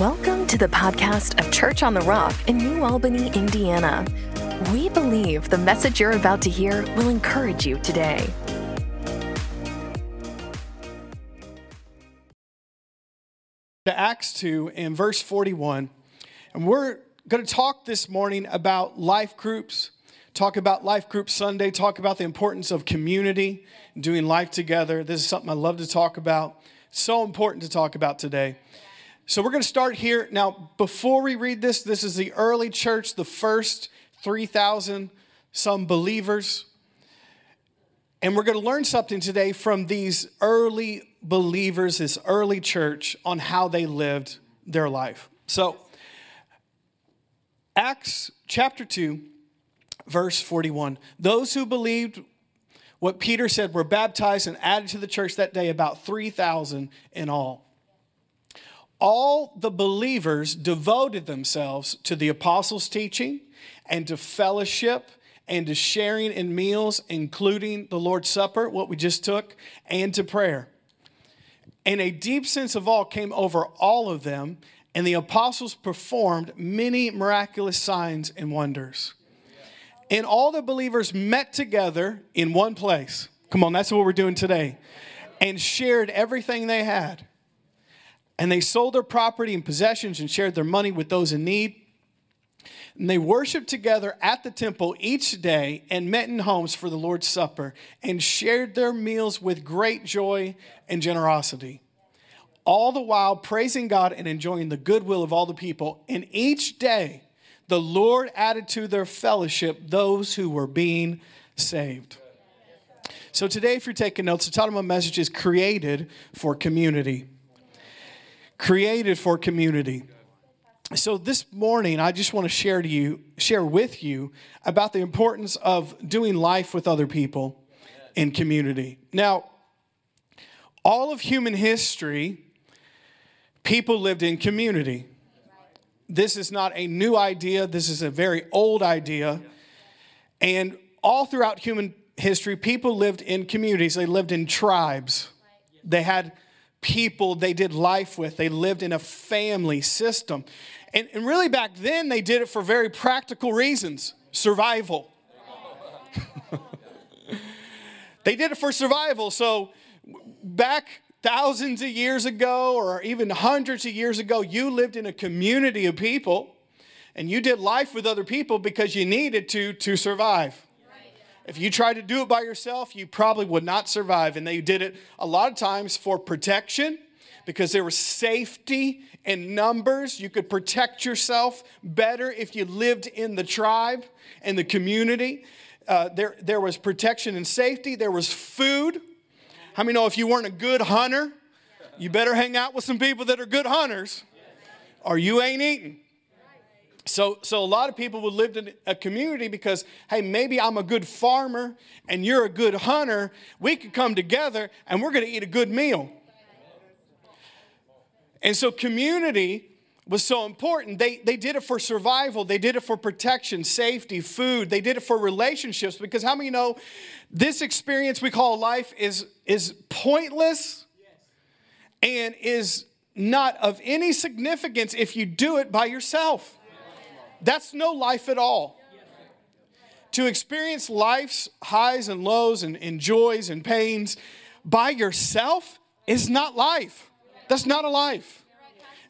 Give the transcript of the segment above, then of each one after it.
Welcome to the podcast of Church on the Rock in New Albany, Indiana. We believe the message you're about to hear will encourage you today. to Acts 2 and verse 41. And we're going to talk this morning about life groups, talk about Life Group Sunday, talk about the importance of community, doing life together. This is something I love to talk about. So important to talk about today. So we're going to start here. Now, before we read this, this is the early church, the first 3,000 some believers. And we're going to learn something today from these early believers, this early church, on how they lived their life. So, Acts chapter 2, verse 41. Those who believed what Peter said were baptized and added to the church that day, about 3,000 in all. All the believers devoted themselves to the apostles' teaching and to fellowship and to sharing in meals, including the Lord's Supper, what we just took, and to prayer. And a deep sense of awe came over all of them, and the apostles performed many miraculous signs and wonders. And all the believers met together in one place. Come on, that's what we're doing today. And shared everything they had. And they sold their property and possessions and shared their money with those in need. And they worshiped together at the temple each day and met in homes for the Lord's Supper and shared their meals with great joy and generosity. All the while praising God and enjoying the goodwill of all the people. And each day the Lord added to their fellowship those who were being saved. So today, if you're taking notes, the title of my message is Created for Community. Created for Community. So this morning i just want to share to you share with you about the importance of doing life with other people in community. Now all of human history people lived in community. This is not a new idea. This is a very old idea. And all throughout human history people lived in communities. They lived in tribes. They had people they did life with they lived in a family system and, and really, back then, they did it for very practical reasons survival. they did it for survival. So, back thousands of years ago, or even hundreds of years ago, you lived in a community of people and you did life with other people because you needed to to survive. If you tried to do it by yourself, you probably would not survive. And they did it a lot of times for protection because there was safety in numbers. You could protect yourself better if you lived in the tribe and the community. Uh, there, there was protection and safety. There was food. How many know if you weren't a good hunter, you better hang out with some people that are good hunters, or you ain't eating. So, so a lot of people would live in a community because, hey, maybe I'm a good farmer and you're a good hunter. We could come together and we're going to eat a good meal. And so community was so important. They, they did it for survival, they did it for protection, safety, food, they did it for relationships. Because how many know this experience we call life is, is pointless and is not of any significance if you do it by yourself? That's no life at all. To experience life's highs and lows and, and joys and pains by yourself is not life. That's not a life.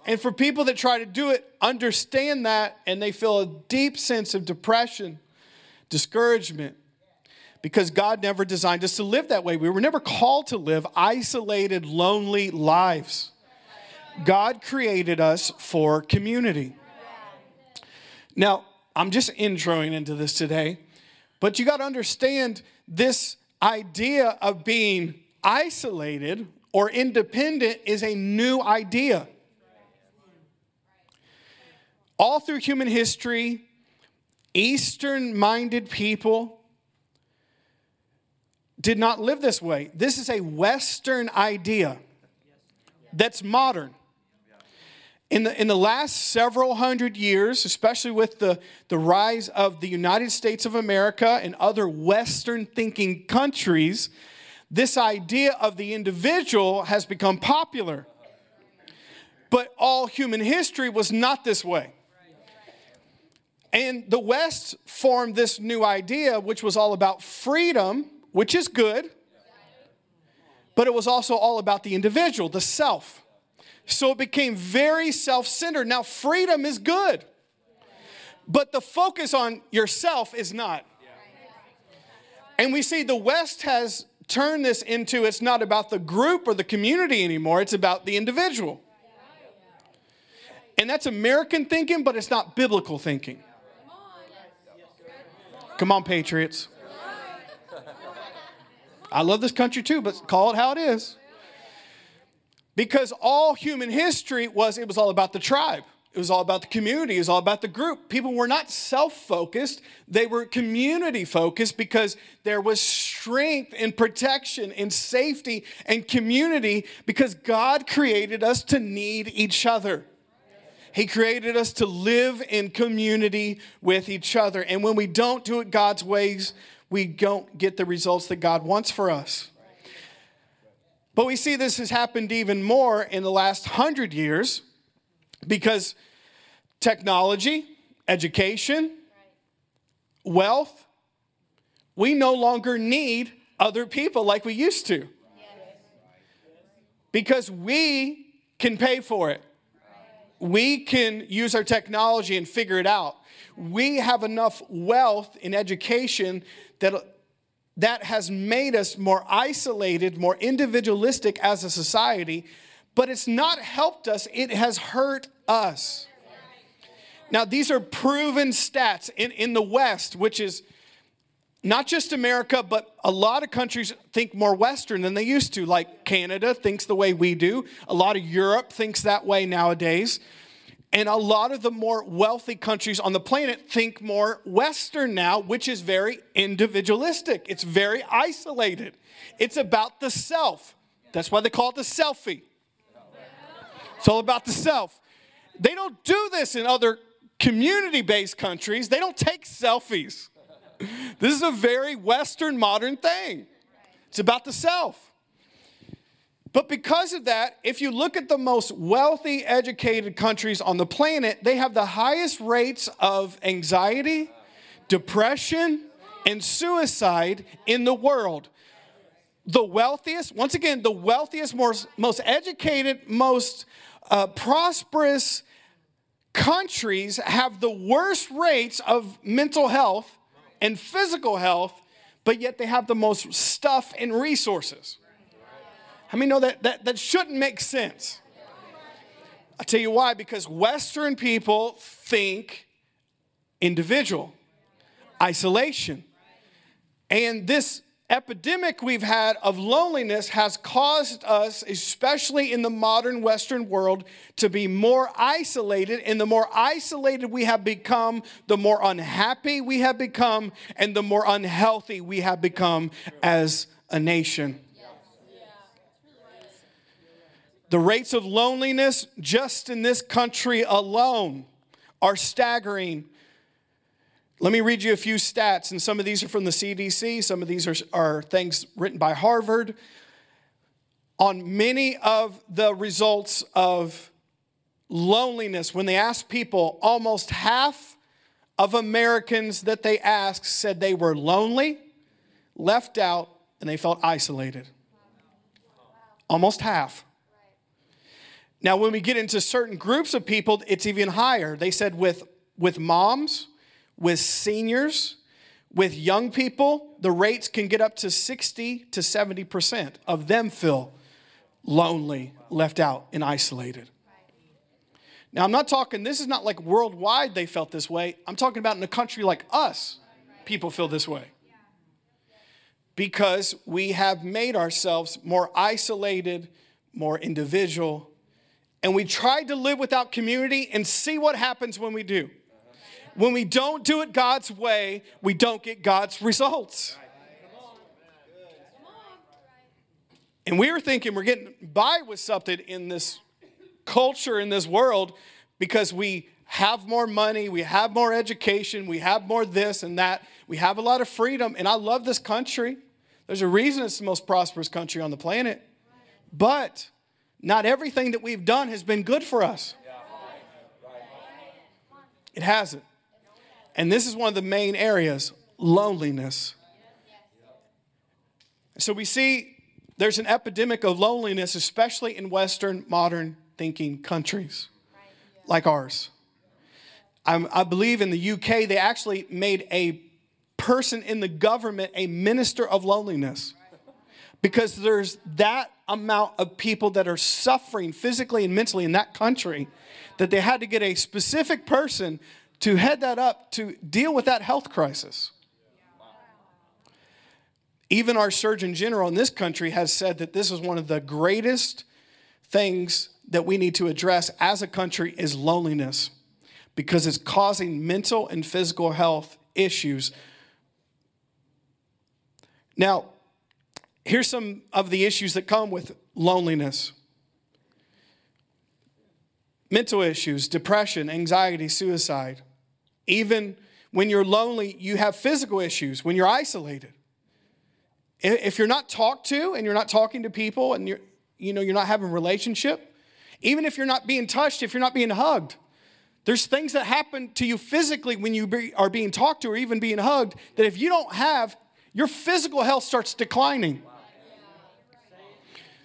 And for people that try to do it, understand that and they feel a deep sense of depression, discouragement, because God never designed us to live that way. We were never called to live isolated, lonely lives. God created us for community. Now, I'm just introing into this today, but you got to understand this idea of being isolated or independent is a new idea. All through human history, Eastern minded people did not live this way. This is a Western idea that's modern. In the, in the last several hundred years, especially with the, the rise of the United States of America and other Western thinking countries, this idea of the individual has become popular. But all human history was not this way. And the West formed this new idea, which was all about freedom, which is good, but it was also all about the individual, the self. So it became very self centered. Now, freedom is good, but the focus on yourself is not. And we see the West has turned this into it's not about the group or the community anymore, it's about the individual. And that's American thinking, but it's not biblical thinking. Come on, Patriots. I love this country too, but call it how it is. Because all human history was, it was all about the tribe. It was all about the community. It was all about the group. People were not self focused, they were community focused because there was strength and protection and safety and community because God created us to need each other. He created us to live in community with each other. And when we don't do it God's ways, we don't get the results that God wants for us. But we see this has happened even more in the last hundred years because technology, education, wealth, we no longer need other people like we used to. Because we can pay for it we can use our technology and figure it out. We have enough wealth in education that that has made us more isolated, more individualistic as a society, but it's not helped us, it has hurt us. Now, these are proven stats in, in the West, which is not just America, but a lot of countries think more Western than they used to. Like Canada thinks the way we do. A lot of Europe thinks that way nowadays. And a lot of the more wealthy countries on the planet think more Western now, which is very individualistic. It's very isolated. It's about the self. That's why they call it the selfie. It's all about the self. They don't do this in other community based countries, they don't take selfies. This is a very Western modern thing. It's about the self. But because of that, if you look at the most wealthy, educated countries on the planet, they have the highest rates of anxiety, depression, and suicide in the world. The wealthiest, once again, the wealthiest, most, most educated, most uh, prosperous countries have the worst rates of mental health and physical health, but yet they have the most stuff and resources. How mean, no, that, that that shouldn't make sense? I'll tell you why, because Western people think individual, isolation. And this epidemic we've had of loneliness has caused us, especially in the modern Western world, to be more isolated. And the more isolated we have become, the more unhappy we have become, and the more unhealthy we have become as a nation. The rates of loneliness just in this country alone are staggering. Let me read you a few stats, and some of these are from the CDC, some of these are, are things written by Harvard. On many of the results of loneliness, when they asked people, almost half of Americans that they asked said they were lonely, left out, and they felt isolated. Almost half. Now, when we get into certain groups of people, it's even higher. They said with, with moms, with seniors, with young people, the rates can get up to 60 to 70% of them feel lonely, left out, and isolated. Now, I'm not talking, this is not like worldwide they felt this way. I'm talking about in a country like us, people feel this way. Because we have made ourselves more isolated, more individual, and we tried to live without community and see what happens when we do. When we don't do it God's way, we don't get God's results. And we were thinking we're getting by with something in this culture, in this world, because we have more money, we have more education, we have more this and that, we have a lot of freedom. And I love this country. There's a reason it's the most prosperous country on the planet. But not everything that we've done has been good for us. It hasn't. And this is one of the main areas loneliness. So we see there's an epidemic of loneliness, especially in Western modern thinking countries like ours. I'm, i believe in the UK, they actually made a person in the government a minister of loneliness because there's that amount of people that are suffering physically and mentally in that country that they had to get a specific person to head that up to deal with that health crisis. Even our Surgeon General in this country has said that this is one of the greatest things that we need to address as a country is loneliness because it's causing mental and physical health issues. Now, here's some of the issues that come with loneliness mental issues, depression, anxiety, suicide. Even when you're lonely, you have physical issues when you're isolated. If you're not talked to and you're not talking to people and you're, you know, you're not having a relationship, even if you're not being touched, if you're not being hugged, there's things that happen to you physically when you be, are being talked to or even being hugged that if you don't have, your physical health starts declining.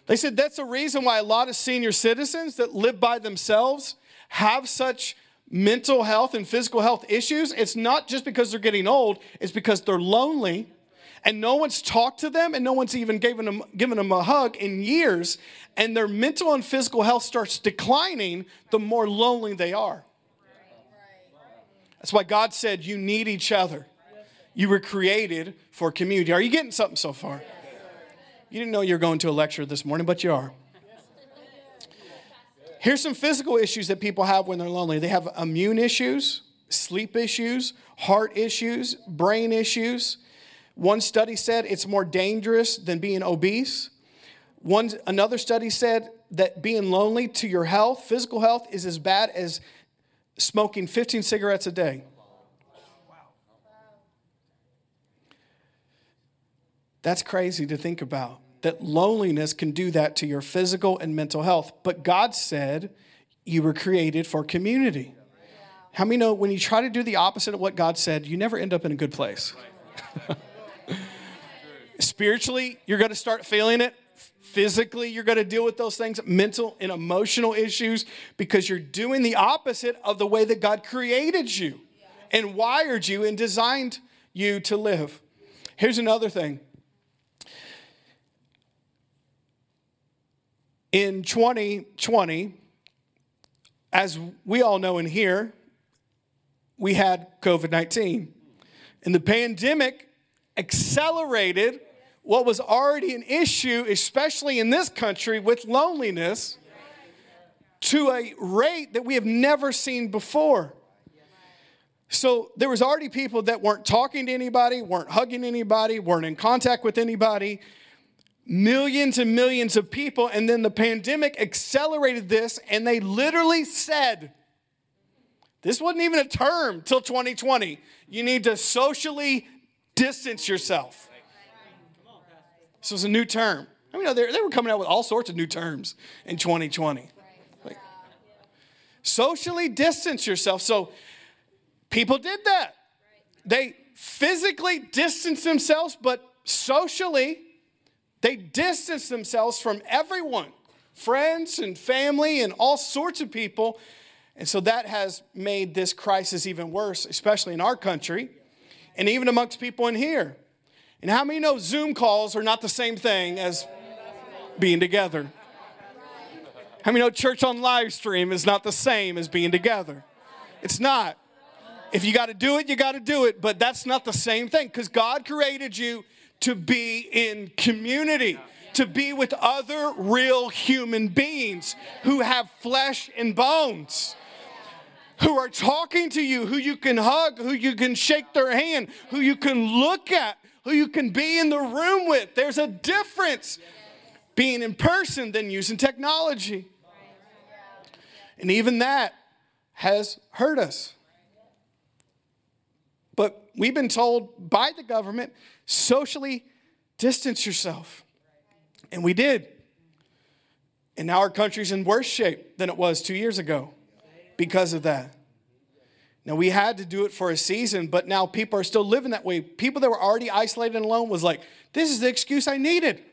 They said that's the reason why a lot of senior citizens that live by themselves have such mental health and physical health issues. It's not just because they're getting old, it's because they're lonely and no one's talked to them and no one's even given them, given them a hug in years. And their mental and physical health starts declining the more lonely they are. That's why God said you need each other. You were created for community. Are you getting something so far? You didn't know you were going to a lecture this morning, but you are. Here's some physical issues that people have when they're lonely they have immune issues, sleep issues, heart issues, brain issues. One study said it's more dangerous than being obese. One, another study said that being lonely to your health, physical health, is as bad as smoking 15 cigarettes a day. That's crazy to think about that loneliness can do that to your physical and mental health. But God said you were created for community. How many know when you try to do the opposite of what God said, you never end up in a good place? Spiritually, you're going to start feeling it. Physically, you're going to deal with those things, mental and emotional issues, because you're doing the opposite of the way that God created you and wired you and designed you to live. Here's another thing In 2020, as we all know in here, we had COVID 19. And the pandemic accelerated what was already an issue, especially in this country, with loneliness to a rate that we have never seen before. So there was already people that weren't talking to anybody, weren't hugging anybody, weren't in contact with anybody millions and millions of people. And then the pandemic accelerated this, and they literally said, this wasn't even a term till 2020. You need to socially distance yourself. This was a new term. I mean, they were coming out with all sorts of new terms in 2020. Like, socially distance yourself. So people did that. They physically distanced themselves, but socially they distance themselves from everyone, friends and family and all sorts of people. And so that has made this crisis even worse, especially in our country and even amongst people in here. And how many know Zoom calls are not the same thing as being together? How many know church on live stream is not the same as being together? It's not. If you got to do it, you got to do it, but that's not the same thing because God created you to be in community, to be with other real human beings who have flesh and bones who are talking to you, who you can hug, who you can shake their hand, who you can look at, who you can be in the room with. There's a difference being in person than using technology. And even that has hurt us. But we've been told by the government socially distance yourself. And we did. And now our country's in worse shape than it was two years ago because of that. Now we had to do it for a season, but now people are still living that way. People that were already isolated and alone was like, this is the excuse I needed.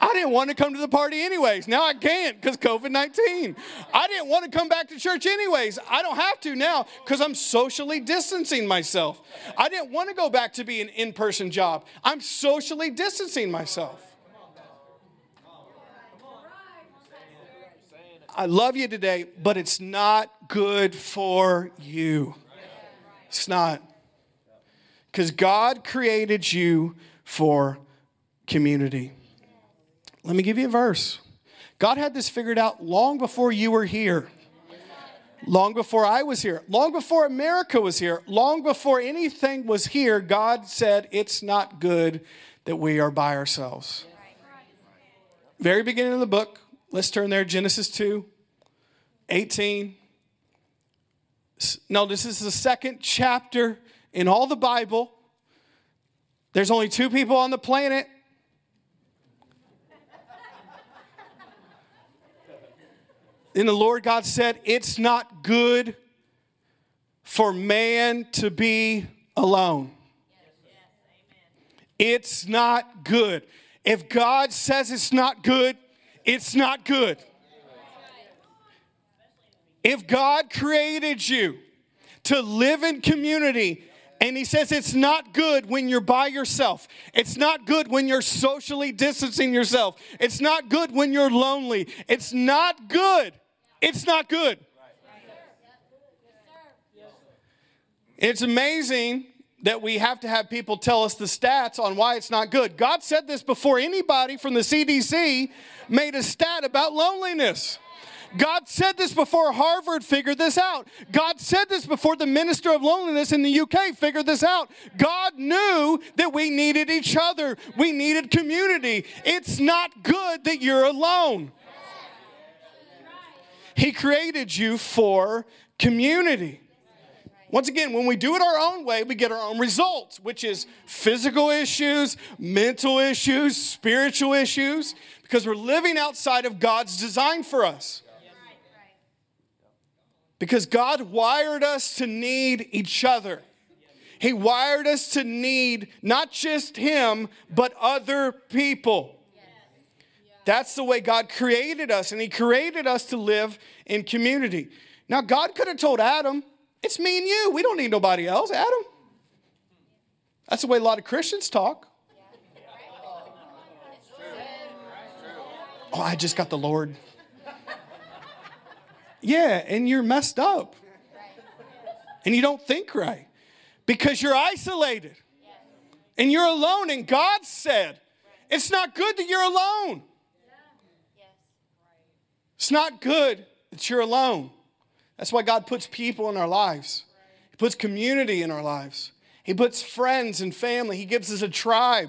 I didn't want to come to the party anyways. Now I can't because COVID 19. I didn't want to come back to church anyways. I don't have to now because I'm socially distancing myself. I didn't want to go back to be an in person job. I'm socially distancing myself. I love you today, but it's not good for you. It's not. Because God created you for community. Let me give you a verse. God had this figured out long before you were here, long before I was here, long before America was here, long before anything was here. God said, It's not good that we are by ourselves. Very beginning of the book, let's turn there, Genesis 2 18. No, this is the second chapter in all the Bible. There's only two people on the planet And the Lord God said, It's not good for man to be alone. It's not good. If God says it's not good, it's not good. If God created you to live in community, and he says it's not good when you're by yourself. It's not good when you're socially distancing yourself. It's not good when you're lonely. It's not good it's not good. It's amazing that we have to have people tell us the stats on why it's not good. God said this before anybody from the CDC made a stat about loneliness. God said this before Harvard figured this out. God said this before the minister of loneliness in the UK figured this out. God knew that we needed each other, we needed community. It's not good that you're alone. He created you for community. Once again, when we do it our own way, we get our own results, which is physical issues, mental issues, spiritual issues, because we're living outside of God's design for us. Because God wired us to need each other. He wired us to need not just Him, but other people. That's the way God created us, and He created us to live in community. Now, God could have told Adam, It's me and you. We don't need nobody else, Adam. That's the way a lot of Christians talk. Oh, I just got the Lord. Yeah, and you're messed up. And you don't think right because you're isolated and you're alone. And God said, It's not good that you're alone. It's not good that you're alone. That's why God puts people in our lives, He puts community in our lives, He puts friends and family, He gives us a tribe,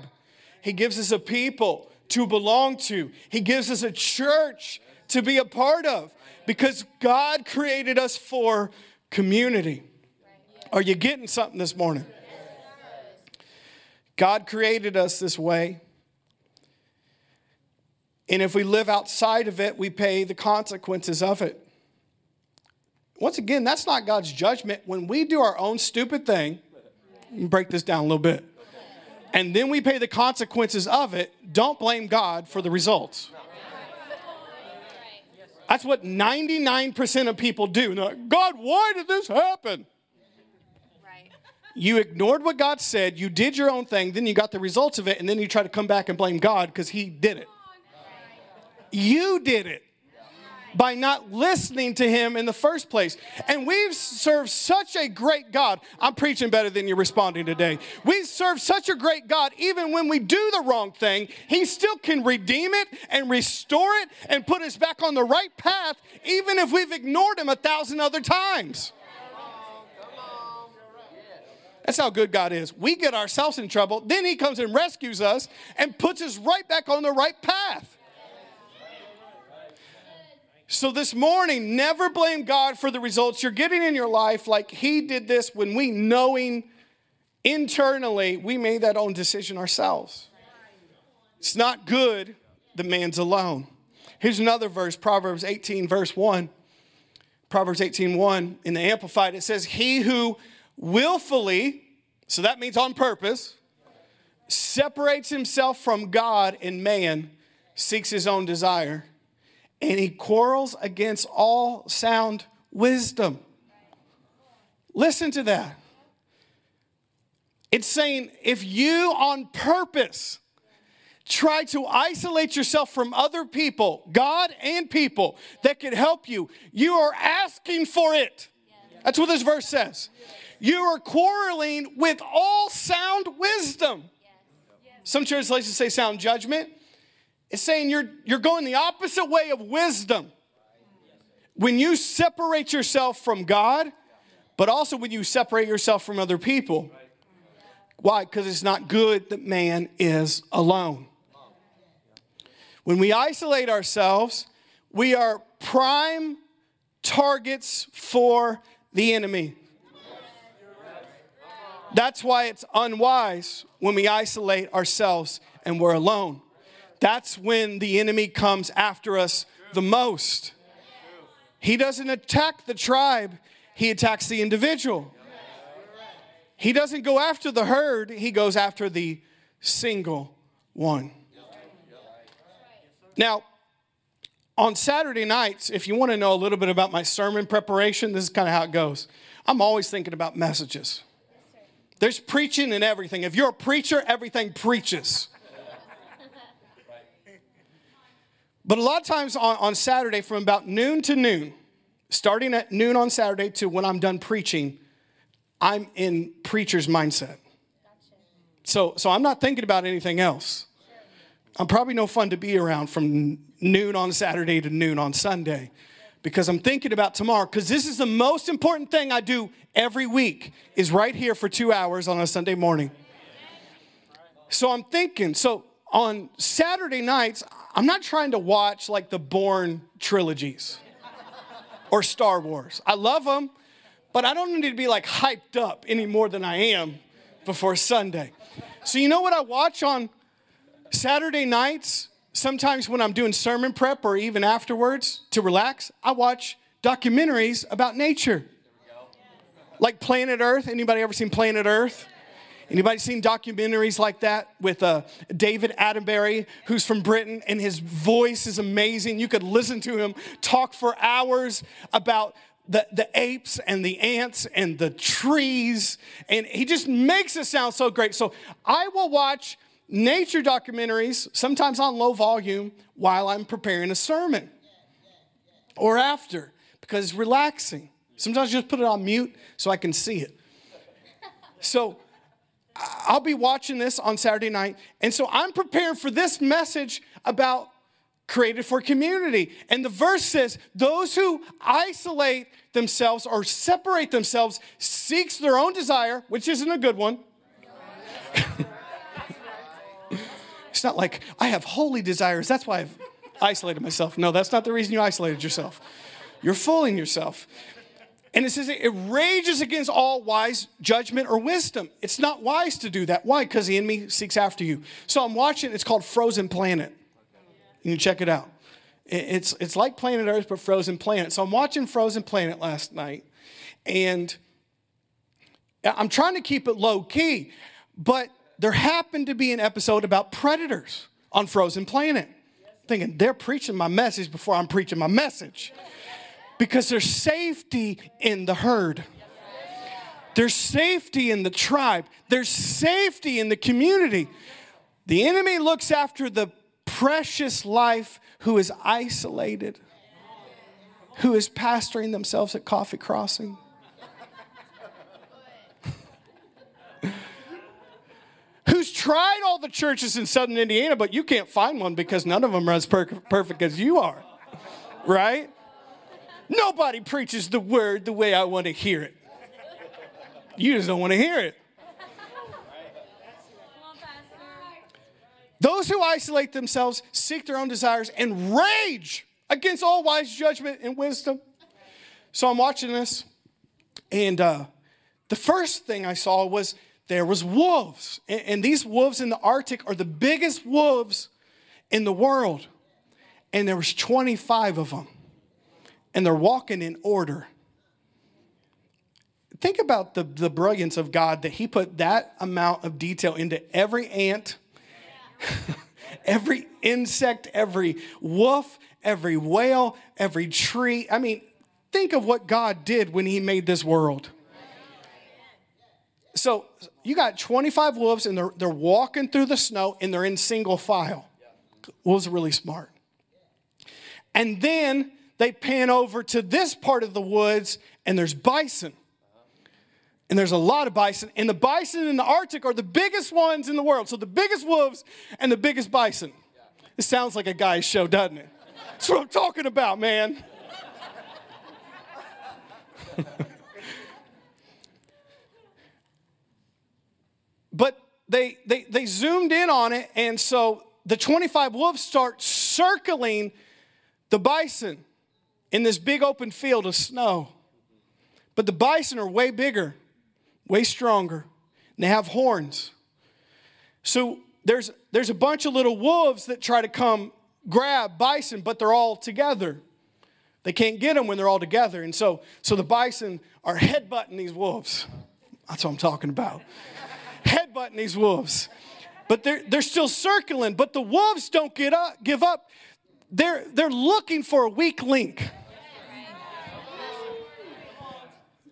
He gives us a people to belong to, He gives us a church to be a part of because God created us for community. Are you getting something this morning? God created us this way. And if we live outside of it, we pay the consequences of it. Once again, that's not God's judgment. When we do our own stupid thing, break this down a little bit, and then we pay the consequences of it, don't blame God for the results. That's what 99% of people do. Like, God, why did this happen? You ignored what God said, you did your own thing, then you got the results of it, and then you try to come back and blame God because He did it. You did it by not listening to him in the first place. And we've served such a great God. I'm preaching better than you're responding today. We serve such a great God, even when we do the wrong thing, he still can redeem it and restore it and put us back on the right path, even if we've ignored him a thousand other times. That's how good God is. We get ourselves in trouble, then he comes and rescues us and puts us right back on the right path. So, this morning, never blame God for the results you're getting in your life like He did this when we, knowing internally, we made that own decision ourselves. It's not good the man's alone. Here's another verse, Proverbs 18, verse 1. Proverbs 18, 1 in the Amplified, it says, He who willfully, so that means on purpose, separates himself from God and man, seeks his own desire, and he quarrels against all sound wisdom. Listen to that. It's saying if you on purpose try to isolate yourself from other people, God and people that could help you, you are asking for it. That's what this verse says. You are quarreling with all sound wisdom. Some translations say sound judgment. It's saying you're, you're going the opposite way of wisdom. When you separate yourself from God, but also when you separate yourself from other people. Why? Because it's not good that man is alone. When we isolate ourselves, we are prime targets for the enemy. That's why it's unwise when we isolate ourselves and we're alone. That's when the enemy comes after us the most. He doesn't attack the tribe, he attacks the individual. He doesn't go after the herd, he goes after the single one. Now, on Saturday nights, if you want to know a little bit about my sermon preparation, this is kind of how it goes. I'm always thinking about messages. There's preaching and everything. If you're a preacher, everything preaches. But a lot of times on, on Saturday, from about noon to noon, starting at noon on Saturday to when I'm done preaching, I'm in preacher's mindset. So, so I'm not thinking about anything else. I'm probably no fun to be around from noon on Saturday to noon on Sunday because I'm thinking about tomorrow because this is the most important thing I do every week is right here for 2 hours on a Sunday morning. So I'm thinking, so on Saturday nights, I'm not trying to watch like the Bourne trilogies or Star Wars. I love them, but I don't need to be like hyped up any more than I am before Sunday. So you know what I watch on Saturday nights, sometimes when I'm doing sermon prep or even afterwards to relax, I watch documentaries about nature. Like Planet Earth. Anybody ever seen Planet Earth? Anybody seen documentaries like that with uh, David Attenborough, who's from Britain, and his voice is amazing. You could listen to him talk for hours about the, the apes and the ants and the trees, and he just makes it sound so great. So I will watch nature documentaries, sometimes on low volume, while I'm preparing a sermon or after because it's relaxing. Sometimes I just put it on mute so I can see it. So I'll be watching this on Saturday night. And so I'm preparing for this message about created for community. And the verse says, those who isolate themselves or separate themselves seeks their own desire, which isn't a good one. It's not like I have holy desires. That's why I've isolated myself. No, that's not the reason you isolated yourself. You're fooling yourself. And it says it rages against all wise judgment or wisdom. It's not wise to do that. Why? Because the enemy seeks after you. So I'm watching, it's called Frozen Planet. You can check it out. It's, it's like Planet Earth, but Frozen Planet. So I'm watching Frozen Planet last night, and I'm trying to keep it low key, but there happened to be an episode about predators on Frozen Planet. Thinking they're preaching my message before I'm preaching my message. Because there's safety in the herd. There's safety in the tribe. There's safety in the community. The enemy looks after the precious life who is isolated, who is pastoring themselves at Coffee Crossing. who's tried all the churches in southern Indiana, but you can't find one because none of them are as per- perfect as you are, right? Nobody preaches the word the way I want to hear it. You just don't want to hear it. Those who isolate themselves seek their own desires and rage against all wise judgment and wisdom. So I'm watching this, and uh, the first thing I saw was there was wolves. And these wolves in the Arctic are the biggest wolves in the world. and there was 25 of them. And they're walking in order. Think about the, the brilliance of God that He put that amount of detail into every ant, every insect, every wolf, every whale, every tree. I mean, think of what God did when He made this world. So you got 25 wolves and they're, they're walking through the snow and they're in single file. Wolves are really smart. And then they pan over to this part of the woods and there's bison. And there's a lot of bison. And the bison in the Arctic are the biggest ones in the world. So the biggest wolves and the biggest bison. It sounds like a guy's show, doesn't it? That's what I'm talking about, man. but they, they, they zoomed in on it, and so the 25 wolves start circling the bison in this big open field of snow. But the bison are way bigger, way stronger, and they have horns. So there's, there's a bunch of little wolves that try to come grab bison, but they're all together. They can't get them when they're all together. And so, so the bison are headbutting these wolves. That's what I'm talking about. headbutting these wolves. But they're, they're still circling, but the wolves don't get up, give up. They're, they're looking for a weak link.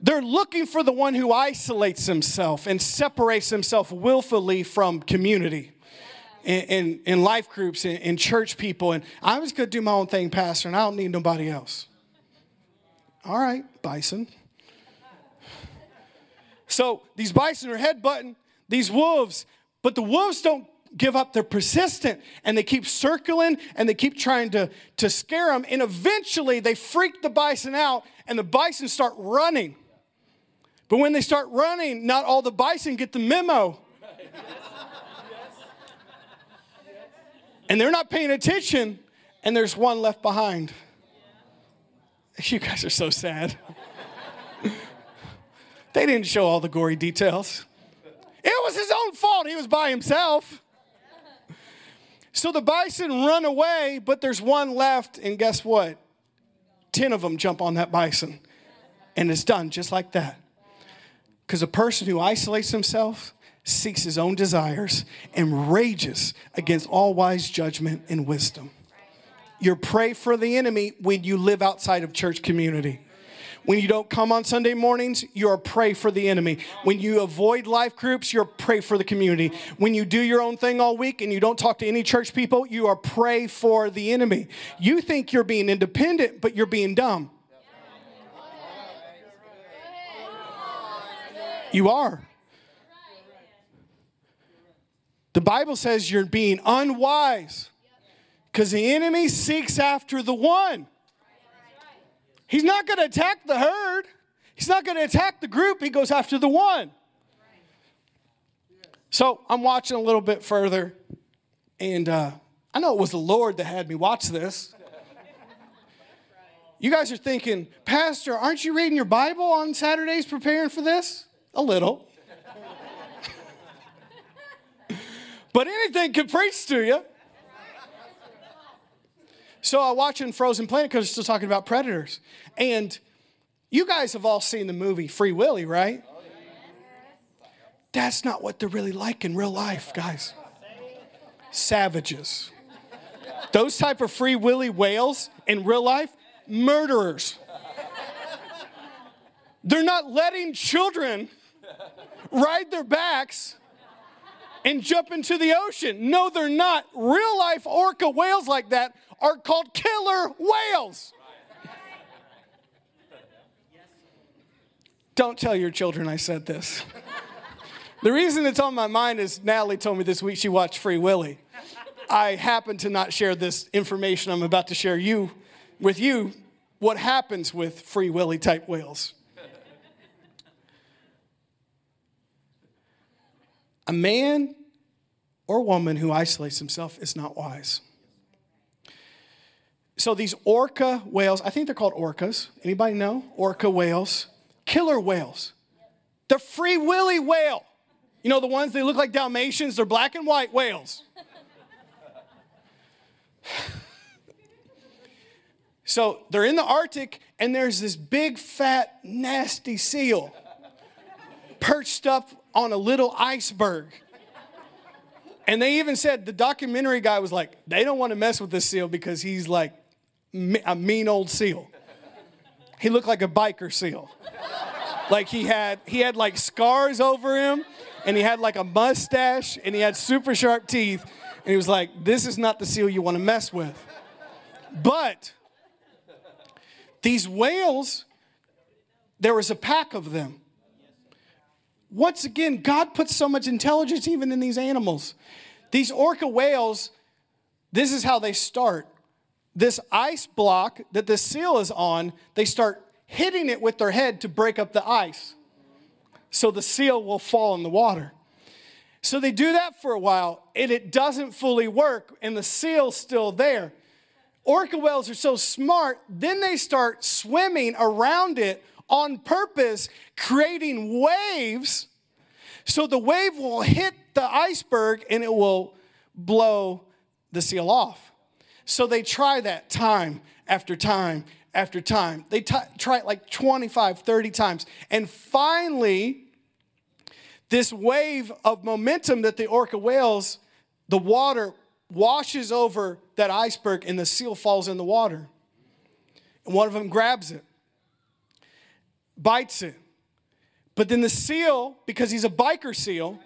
They're looking for the one who isolates himself and separates himself willfully from community in, in, life groups and in, church people. And I was going to do my own thing, Pastor, and I don't need nobody else. All right, bison. So these bison are headbutting these wolves, but the wolves don't give up. They're persistent and they keep circling and they keep trying to, to scare them. And eventually they freak the bison out and the bison start running. But when they start running, not all the bison get the memo. And they're not paying attention, and there's one left behind. You guys are so sad. they didn't show all the gory details. It was his own fault. He was by himself. So the bison run away, but there's one left, and guess what? 10 of them jump on that bison, and it's done just like that. Because a person who isolates himself seeks his own desires and rages against all wise judgment and wisdom. You're prey for the enemy when you live outside of church community. When you don't come on Sunday mornings, you're a prey for the enemy. When you avoid life groups, you're a prey for the community. When you do your own thing all week and you don't talk to any church people, you are prey for the enemy. You think you're being independent, but you're being dumb. You are. The Bible says you're being unwise because the enemy seeks after the one. He's not going to attack the herd, he's not going to attack the group, he goes after the one. So I'm watching a little bit further, and uh, I know it was the Lord that had me watch this. You guys are thinking, Pastor, aren't you reading your Bible on Saturdays preparing for this? A little. but anything can preach to you. So I watch in Frozen Planet because it's still talking about predators. And you guys have all seen the movie Free Willy, right? That's not what they're really like in real life, guys. Savages. Those type of Free Willy whales in real life, murderers. They're not letting children ride their backs and jump into the ocean. No, they're not. Real life orca whales like that are called killer whales. Don't tell your children I said this. the reason it's on my mind is Natalie told me this week she watched Free Willy. I happen to not share this information I'm about to share you with you what happens with Free Willy type whales. A man or woman who isolates himself is not wise. So these orca whales, I think they're called orcas. Anybody know? Orca whales, killer whales. The free willy whale. You know the ones they look like Dalmatians, they're black and white whales. So they're in the Arctic, and there's this big, fat, nasty seal perched up on a little iceberg. And they even said, the documentary guy was like, they don't want to mess with this seal because he's like a mean old seal. He looked like a biker seal. Like he had he had like scars over him and he had like a mustache and he had super sharp teeth and he was like this is not the seal you want to mess with. But these whales there was a pack of them. Once again, God puts so much intelligence even in these animals. These orca whales, this is how they start. This ice block that the seal is on, they start hitting it with their head to break up the ice so the seal will fall in the water. So they do that for a while and it doesn't fully work and the seal's still there. Orca whales are so smart, then they start swimming around it on purpose, creating waves so the wave will hit the iceberg and it will blow the seal off. So they try that time after time after time. They t- try it like 25, 30 times. And finally, this wave of momentum that the orca whales, the water washes over that iceberg and the seal falls in the water. And one of them grabs it, bites it. But then the seal, because he's a biker seal,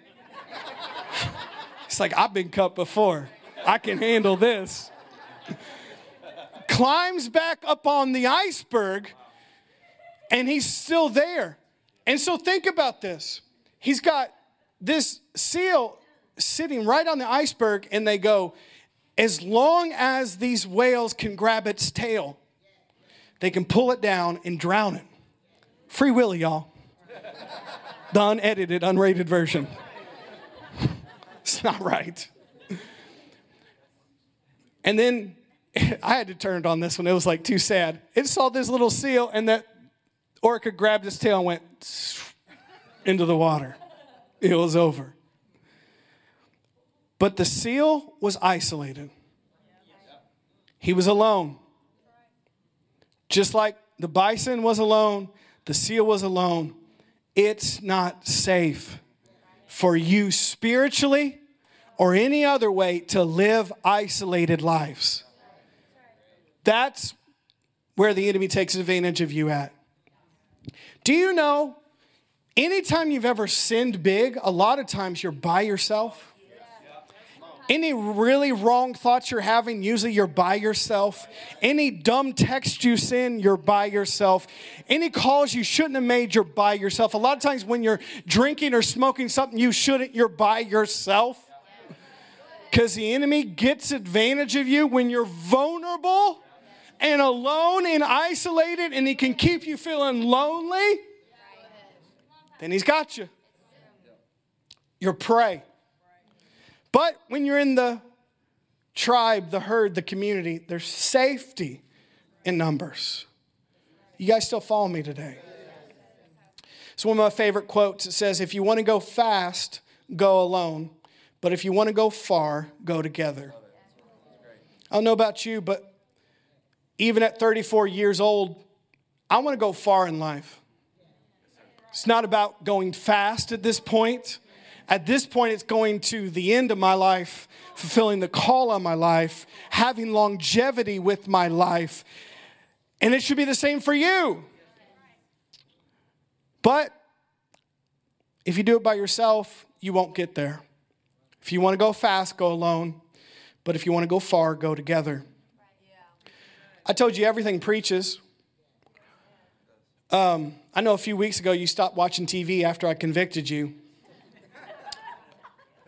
it's like, I've been cut before. I can handle this climbs back up on the iceberg and he's still there. And so think about this. He's got this seal sitting right on the iceberg, and they go, as long as these whales can grab its tail, they can pull it down and drown it. Free Willy, y'all. The unedited, unrated version. it's not right. And then I had to turn it on this one. It was like too sad. It saw this little seal, and that orca grabbed its tail and went into the water. It was over. But the seal was isolated. He was alone. Just like the bison was alone, the seal was alone. It's not safe for you spiritually or any other way to live isolated lives. That's where the enemy takes advantage of you at. Do you know anytime you've ever sinned big, a lot of times you're by yourself? Any really wrong thoughts you're having, usually you're by yourself. Any dumb text you send, you're by yourself. Any calls you shouldn't have made, you're by yourself. A lot of times when you're drinking or smoking something you shouldn't, you're by yourself. Because the enemy gets advantage of you when you're vulnerable and alone and isolated and he can keep you feeling lonely, then he's got you. You're prey. But when you're in the tribe, the herd, the community, there's safety in numbers. You guys still follow me today? It's one of my favorite quotes. It says, If you want to go fast, go alone. But if you want to go far, go together. I don't know about you, but even at 34 years old, I want to go far in life. It's not about going fast at this point. At this point, it's going to the end of my life, fulfilling the call on my life, having longevity with my life. And it should be the same for you. But if you do it by yourself, you won't get there. If you want to go fast, go alone. But if you want to go far, go together. I told you everything preaches. Um, I know a few weeks ago you stopped watching TV after I convicted you.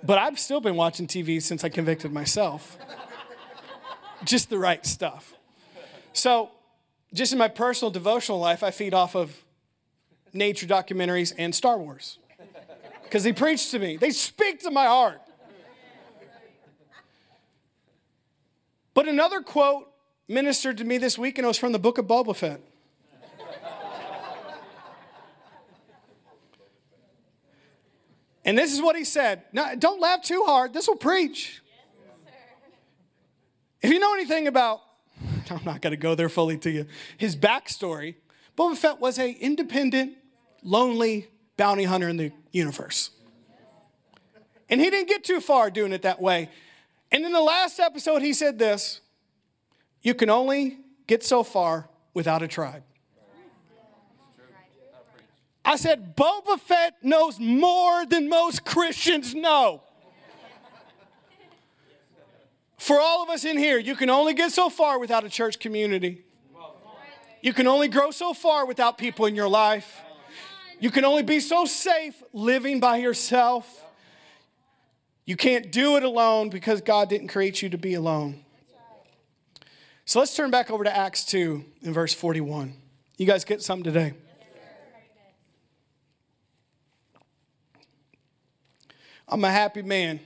But I've still been watching TV since I convicted myself. just the right stuff. So, just in my personal devotional life, I feed off of nature documentaries and Star Wars. Because they preach to me, they speak to my heart. But another quote ministered to me this week, and it was from the book of Boba Fett. And this is what he said. Now, don't laugh too hard. This will preach. if you know anything about I'm not going to go there fully to you. His backstory Boba Fett was a independent, lonely bounty hunter in the universe. And he didn't get too far doing it that way. And in the last episode, he said this You can only get so far without a tribe. I said, Boba Fett knows more than most Christians know. For all of us in here, you can only get so far without a church community. You can only grow so far without people in your life. You can only be so safe living by yourself. You can't do it alone because God didn't create you to be alone. So let's turn back over to Acts 2 in verse 41. You guys get something today? I'm a happy man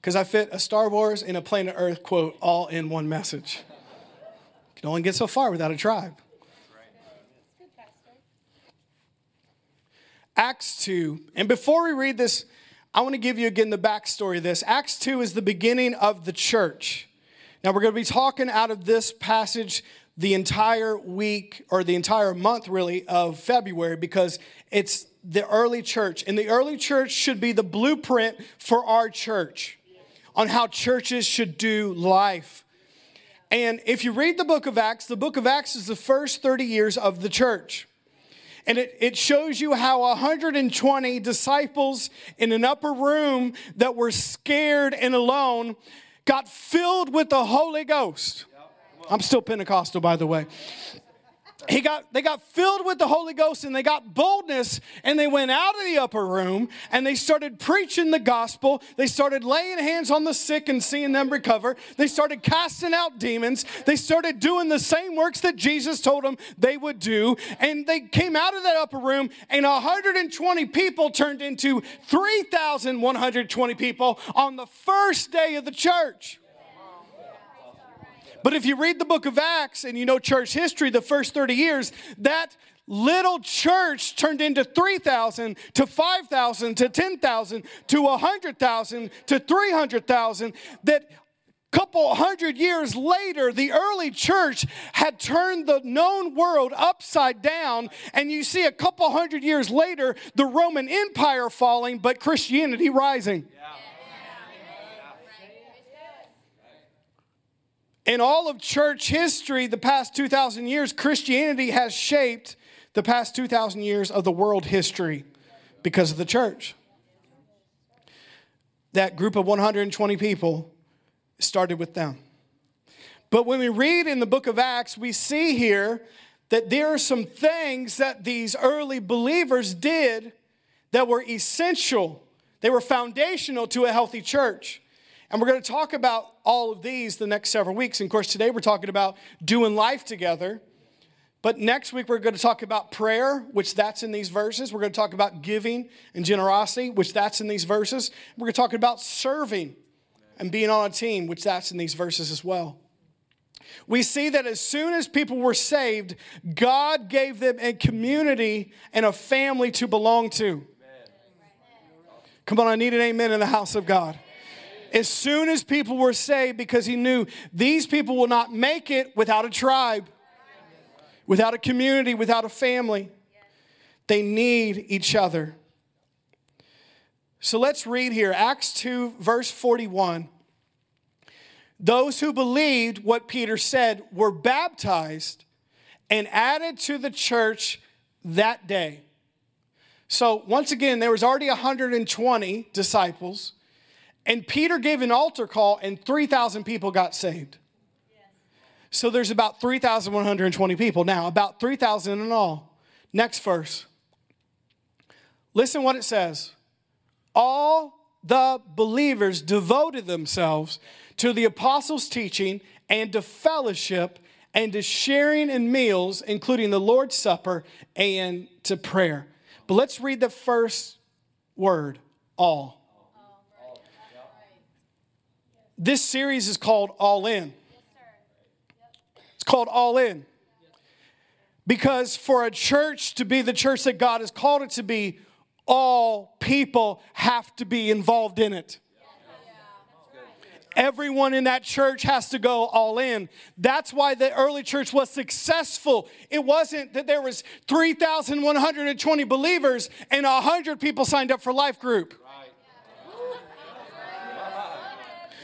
because I fit a Star Wars and a Planet Earth quote all in one message. You can only get so far without a tribe. Acts 2. And before we read this, I want to give you again the backstory of this. Acts 2 is the beginning of the church. Now, we're going to be talking out of this passage the entire week or the entire month, really, of February because it's the early church. And the early church should be the blueprint for our church on how churches should do life. And if you read the book of Acts, the book of Acts is the first 30 years of the church. And it, it shows you how 120 disciples in an upper room that were scared and alone got filled with the Holy Ghost. I'm still Pentecostal, by the way he got they got filled with the holy ghost and they got boldness and they went out of the upper room and they started preaching the gospel. They started laying hands on the sick and seeing them recover. They started casting out demons. They started doing the same works that jesus told them they would do. And they came out of that upper room and 120 people turned into 3120 people on the first day of the church but if you read the book of Acts and you know church history, the first 30 years, that little church turned into 3,000 to 5,000 to 10,000 to 100,000 to 300,000. That couple hundred years later, the early church had turned the known world upside down. And you see a couple hundred years later, the Roman Empire falling, but Christianity rising. Yeah. In all of church history, the past 2,000 years, Christianity has shaped the past 2,000 years of the world history because of the church. That group of 120 people started with them. But when we read in the book of Acts, we see here that there are some things that these early believers did that were essential, they were foundational to a healthy church. And we're going to talk about all of these the next several weeks. And of course, today we're talking about doing life together. But next week we're going to talk about prayer, which that's in these verses. We're going to talk about giving and generosity, which that's in these verses. We're going to talk about serving and being on a team, which that's in these verses as well. We see that as soon as people were saved, God gave them a community and a family to belong to. Come on, I need an amen in the house of God as soon as people were saved because he knew these people will not make it without a tribe, without a community, without a family. They need each other. So let's read here Acts 2, verse 41. Those who believed what Peter said were baptized and added to the church that day. So, once again, there was already 120 disciples. And Peter gave an altar call, and 3,000 people got saved. So there's about 3,120 people. Now, about 3,000 in all. Next verse. Listen what it says. All the believers devoted themselves to the apostles' teaching and to fellowship and to sharing in meals, including the Lord's Supper and to prayer. But let's read the first word all. This series is called All In. It's called All In. Because for a church to be the church that God has called it to be, all people have to be involved in it. Everyone in that church has to go all in. That's why the early church was successful. It wasn't that there was 3,120 believers and 100 people signed up for life group.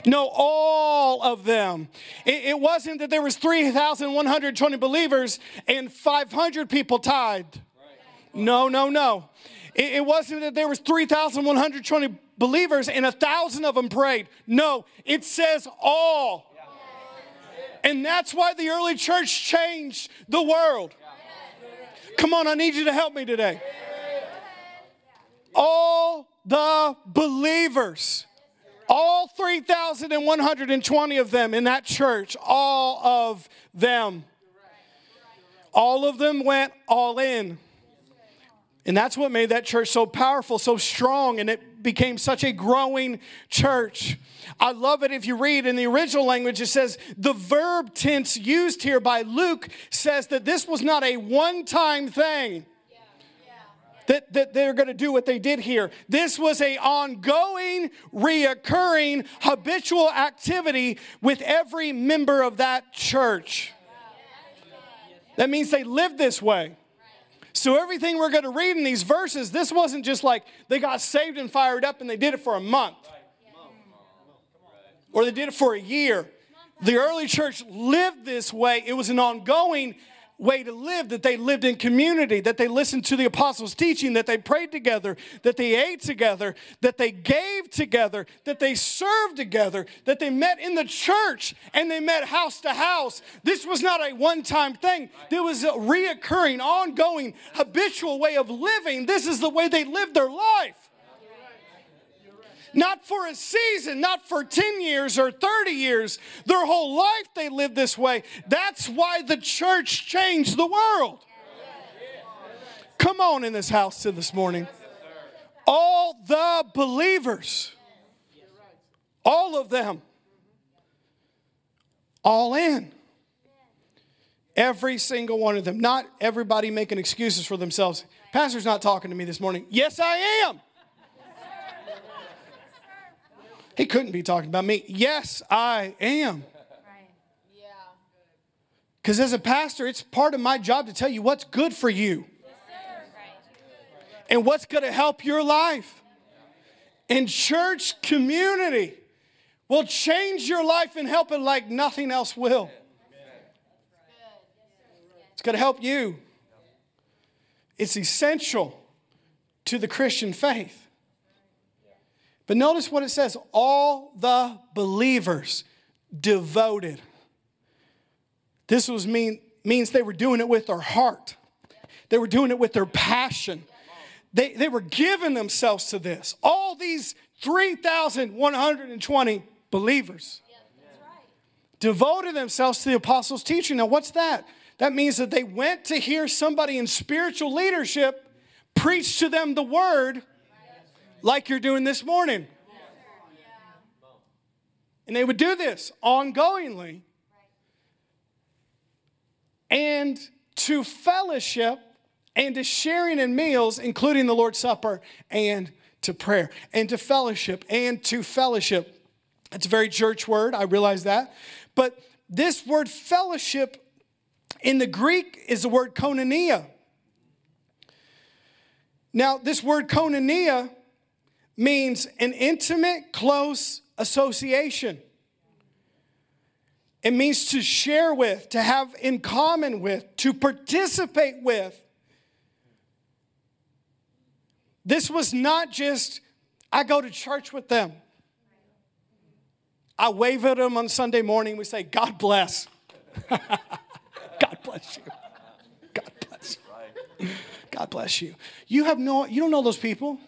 No, all of them. It, it wasn't that there was 3,120 believers and 500 people tithed. No, no, no. It, it wasn't that there was 3,120 believers and a thousand of them prayed. No, it says all. And that's why the early church changed the world. Come on, I need you to help me today. All the believers, all 3,120 of them in that church, all of them, all of them went all in. And that's what made that church so powerful, so strong, and it became such a growing church. I love it if you read in the original language, it says the verb tense used here by Luke says that this was not a one time thing. That, that they're going to do what they did here. This was a ongoing, reoccurring, habitual activity with every member of that church. That means they lived this way. So, everything we're going to read in these verses, this wasn't just like they got saved and fired up and they did it for a month or they did it for a year. The early church lived this way, it was an ongoing way to live, that they lived in community, that they listened to the apostles' teaching, that they prayed together, that they ate together, that they gave together, that they served together, that they met in the church and they met house to house. This was not a one time thing, there was a reoccurring, ongoing, habitual way of living. This is the way they lived their life not for a season, not for 10 years or 30 years. Their whole life they lived this way. That's why the church changed the world. Come on in this house to this morning. All the believers, all of them, all in. Every single one of them. Not everybody making excuses for themselves. Pastor's not talking to me this morning. Yes, I am. He couldn't be talking about me. Yes, I am. Because as a pastor, it's part of my job to tell you what's good for you and what's going to help your life. And church community will change your life and help it like nothing else will. It's going to help you. It's essential to the Christian faith. But notice what it says all the believers devoted. This was mean, means they were doing it with their heart, they were doing it with their passion. They, they were giving themselves to this. All these 3,120 believers devoted themselves to the apostles' teaching. Now, what's that? That means that they went to hear somebody in spiritual leadership preach to them the word like you're doing this morning. And they would do this ongoingly. And to fellowship and to sharing in meals, including the Lord's Supper, and to prayer, and to fellowship, and to fellowship. It's a very church word, I realize that. But this word fellowship in the Greek is the word koinonia. Now, this word koinonia means an intimate, close association. It means to share with, to have in common with, to participate with. This was not just, I go to church with them. I wave at them on Sunday morning. We say, God bless. God bless you. God bless you. God bless you. You have no, you don't know those people.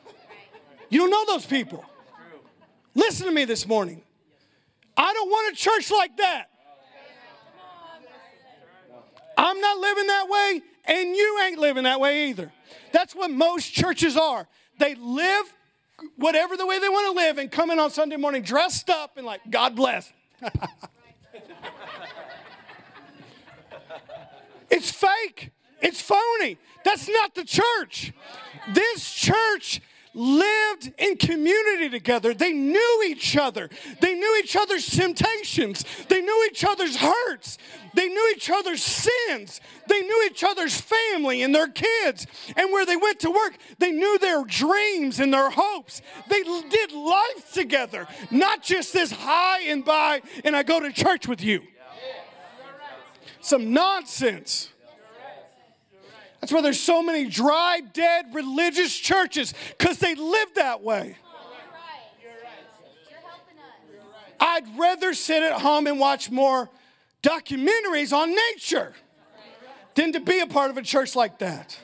You don't know those people. Listen to me this morning. I don't want a church like that. I'm not living that way, and you ain't living that way either. That's what most churches are. They live whatever the way they want to live and come in on Sunday morning dressed up and like, God bless. it's fake. It's phony. That's not the church. This church lived in community together. They knew each other. They knew each other's temptations. They knew each other's hurts. They knew each other's sins. They knew each other's family and their kids. And where they went to work, they knew their dreams and their hopes. They did life together, not just this hi and bye, and I go to church with you. Some nonsense. That's why there's so many dry, dead religious churches, because they live that way. I'd rather sit at home and watch more documentaries on nature than to be a part of a church like that.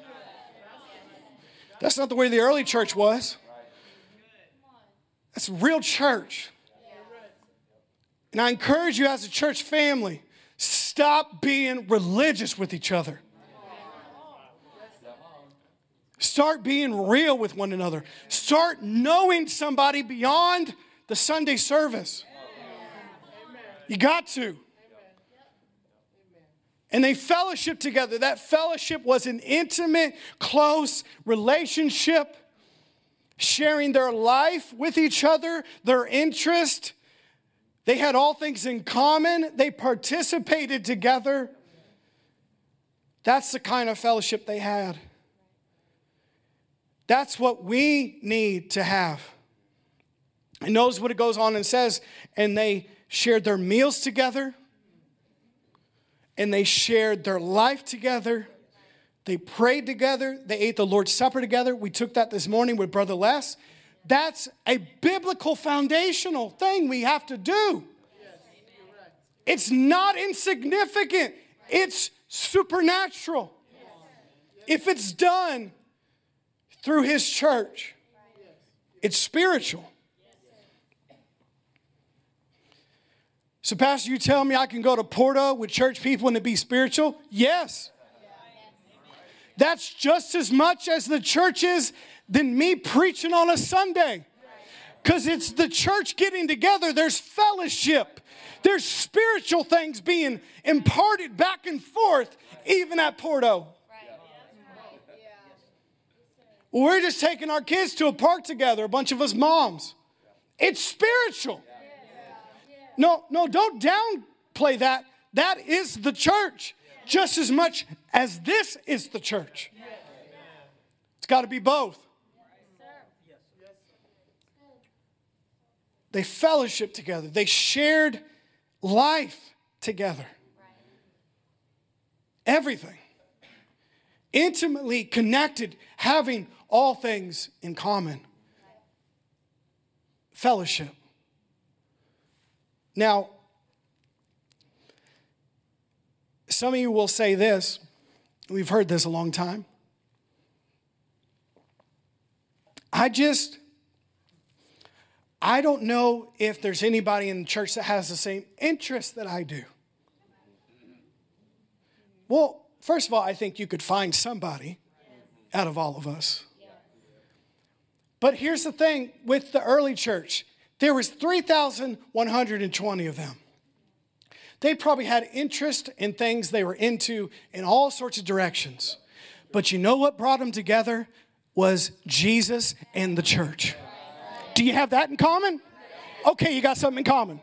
That's not the way the early church was. That's real church. And I encourage you as a church family, stop being religious with each other. Start being real with one another. Start knowing somebody beyond the Sunday service. You got to. And they fellowship together. That fellowship was an intimate, close relationship, sharing their life with each other, their interest. They had all things in common. They participated together. That's the kind of fellowship they had. That's what we need to have. And notice what it goes on and says, and they shared their meals together, and they shared their life together. They prayed together. They ate the Lord's Supper together. We took that this morning with Brother Les. That's a biblical foundational thing we have to do. It's not insignificant, it's supernatural. If it's done through his church. It's spiritual. So, Pastor, you tell me I can go to Porto with church people and it be spiritual? Yes. That's just as much as the church is than me preaching on a Sunday. Because it's the church getting together, there's fellowship, there's spiritual things being imparted back and forth, even at Porto. We're just taking our kids to a park together, a bunch of us moms. It's spiritual. No, no, don't downplay that. That is the church just as much as this is the church. It's got to be both. They fellowship together, they shared life together. Everything. Intimately connected, having all things in common. Fellowship. Now, some of you will say this. We've heard this a long time. I just, I don't know if there's anybody in the church that has the same interest that I do. Well, first of all, I think you could find somebody out of all of us. But here's the thing with the early church, there was 3,120 of them. They probably had interest in things they were into in all sorts of directions. But you know what brought them together was Jesus and the church. Do you have that in common? Okay, you got something in common.